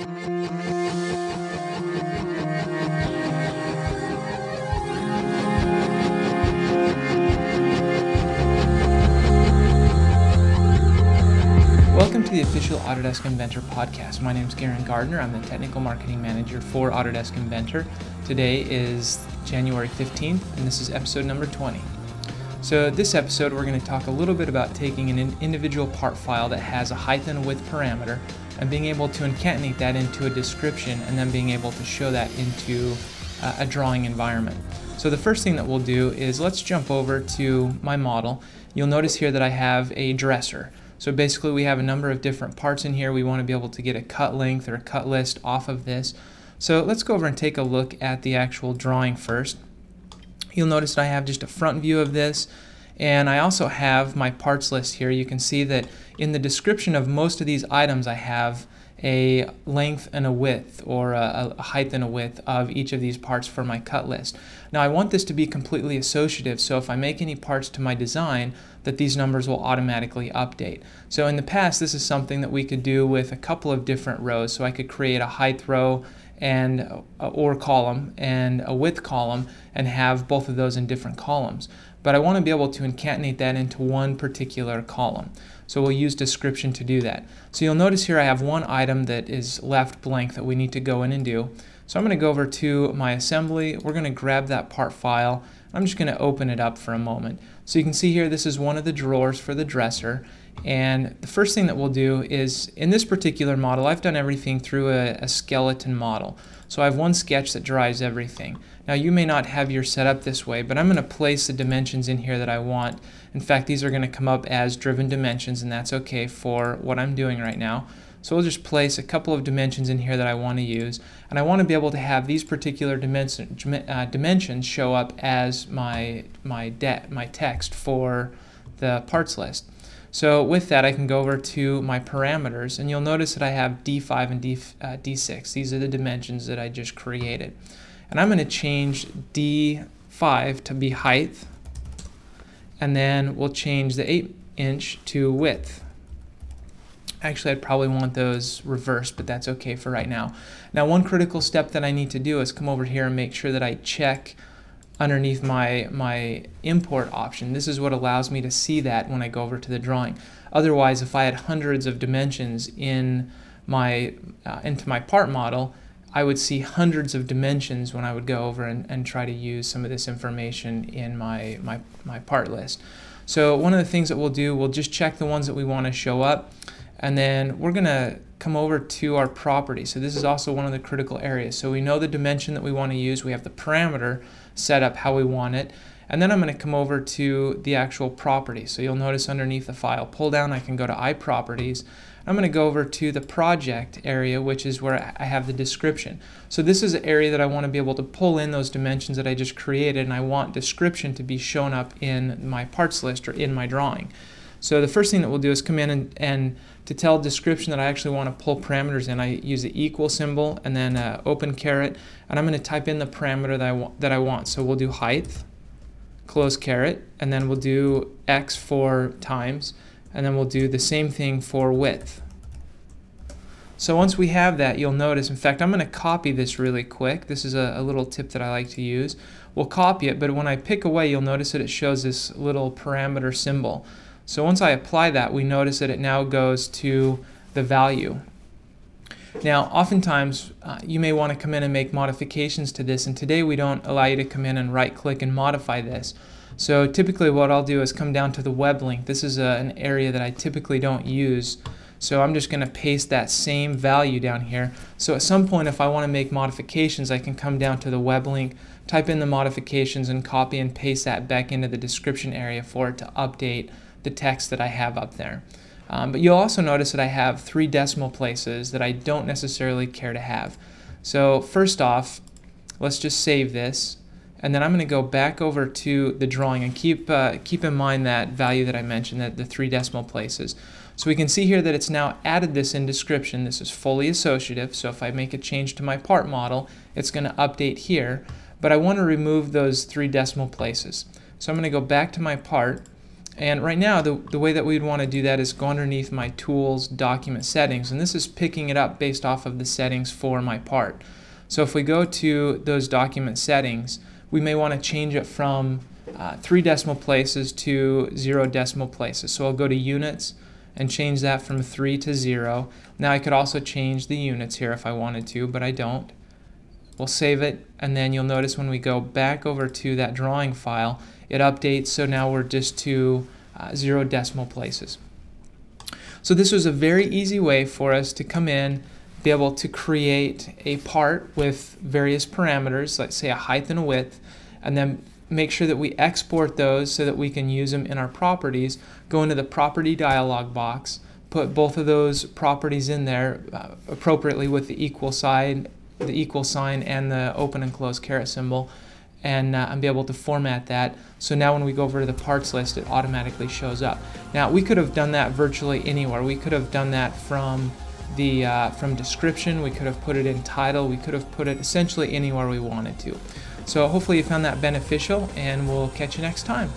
Welcome to the official Autodesk Inventor podcast. My name is Garen Gardner. I'm the technical marketing manager for Autodesk Inventor. Today is January 15th, and this is episode number 20. So, this episode, we're going to talk a little bit about taking an individual part file that has a height and width parameter and being able to concatenate that into a description and then being able to show that into uh, a drawing environment. So, the first thing that we'll do is let's jump over to my model. You'll notice here that I have a dresser. So basically we have a number of different parts in here. We want to be able to get a cut length or a cut list off of this. So let's go over and take a look at the actual drawing first. You'll notice that I have just a front view of this and I also have my parts list here. You can see that in the description of most of these items I have a length and a width or a, a, height and a width of each of these parts for my cut list. Now I want this to be completely associative so if I make any parts to my design that these numbers will automatically update. So in the past this is something that we could do with a couple of different rows so I could create a height row and or column and a width column and have both of those in different columns. But I want to be able to concatenate that into one particular column. So we'll use description to do that. So you'll notice here I have one item that is left blank that we need to go in and do. So I'm going to go over to my assembly. We're going to grab that part file. I'm just going to open it up for a moment. So you can see here this is one of the drawers for the dresser and the first thing that we'll do is, in this particular model, I've done everything through a, a, skeleton model. So I have one sketch that drives everything. Now you may not have your setup this way, but I'm going to place the dimensions in here that I want. In fact, these are going to come up as driven dimensions, and that's okay for what I'm doing right now. So we'll just place a couple of dimensions in here that I want to use. And I want to be able to have these particular dimension, uh, dimensions show up as my, my, my text for the parts list. So with that, I can go over to my parameters, and you'll notice that I have D5 and D, uh, D6. These are the dimensions that I just created. And I'm going to change D5 to be height, and then we'll change the 8 inch to width. Actually, I'd probably want those reversed, but that's okay for right now. Now, one critical step that I need to do is come over here and make sure that I check underneath my, my import option. This is what allows me to see that when I go over to the drawing. Otherwise, if I had hundreds of dimensions in my, uh, into my part model, I would see hundreds of dimensions when I would go over and, and try to use some of this information in my, my, my part list. So one of the things that we'll do, we'll just check the ones that we want to show up, and then we're going to come over to our property. So this is also one of the critical areas. So we know the dimension that we want to use. We have the parameter set up how we want it. And then I'm going to come over to the actual property. So you'll notice underneath the file pull down, I can go to iProperties. I'm going to go over to the project area, which is where I have the description. So this is an area that I want to be able to pull in those dimensions that I just created, and I want description to be shown up in my parts list or in my drawing. So the first thing that we'll do is come in and, and to tell description that I actually want to pull parameters in, I use the equal symbol and then uh, open caret, and I'm going to type in the parameter that I, wa- that I want. So we'll do height, close caret, and then we'll do x for times, and then we'll do the same thing for width. So once we have that, you'll notice, in fact, I'm going to copy this really quick. This is a, a, little tip that I like to use. We'll copy it, but when I pick away, you'll notice that it shows this little parameter symbol. So once I apply that, we notice that it now goes to the value. Now, oftentimes, uh, you may want to come in and make modifications to this, and today we don't allow you to come in and right-click and modify this. So typically what I'll do is come down to the web link. This is a, an area that I typically don't use. So I'm just going to paste that same value down here. So at some point, if I want to make modifications, I can come down to the web link, type in the modifications, and copy and paste that back into the description area for it to update the text that I have up there. Um, but you'll also notice that I have three decimal places that I don't necessarily care to have. So first off, let's just save this. And then I'm going to go back over to the drawing and keep, uh, keep in mind that value that I mentioned, that the three decimal places. So we can see here that it's now added this in description. This is fully associative. So if I make a change to my part model, it's going to update here. But I want to remove those three decimal places. So I'm going to go back to my part And right now, the, the way that we'd want to do that is go underneath my tools document settings. And this is picking it up based off of the settings for my part. So if we go to those document settings, we may want to change it from uh, three decimal places to zero decimal places. So I'll go to units and change that from three to zero. Now I could also change the units here if I wanted to, but I don't. We'll save it, and then you'll notice when we go back over to that drawing file, it updates, so now we're just to uh, zero decimal places. So this was a very easy way for us to come in, be able to create a part with various parameters, let's say a height and a width, and then make sure that we export those so that we can use them in our properties. Go into the property dialog box, put both of those properties in there uh, appropriately with the equal sign the equal sign and the open and close caret symbol and, uh, and be able to format that. So now when we go over to the parts list, it automatically shows up. Now we could have done that virtually anywhere. We could have done that from the uh, from description. We could have put it in title. We could have put it essentially anywhere we wanted to. So hopefully you found that beneficial, and we'll catch you next time.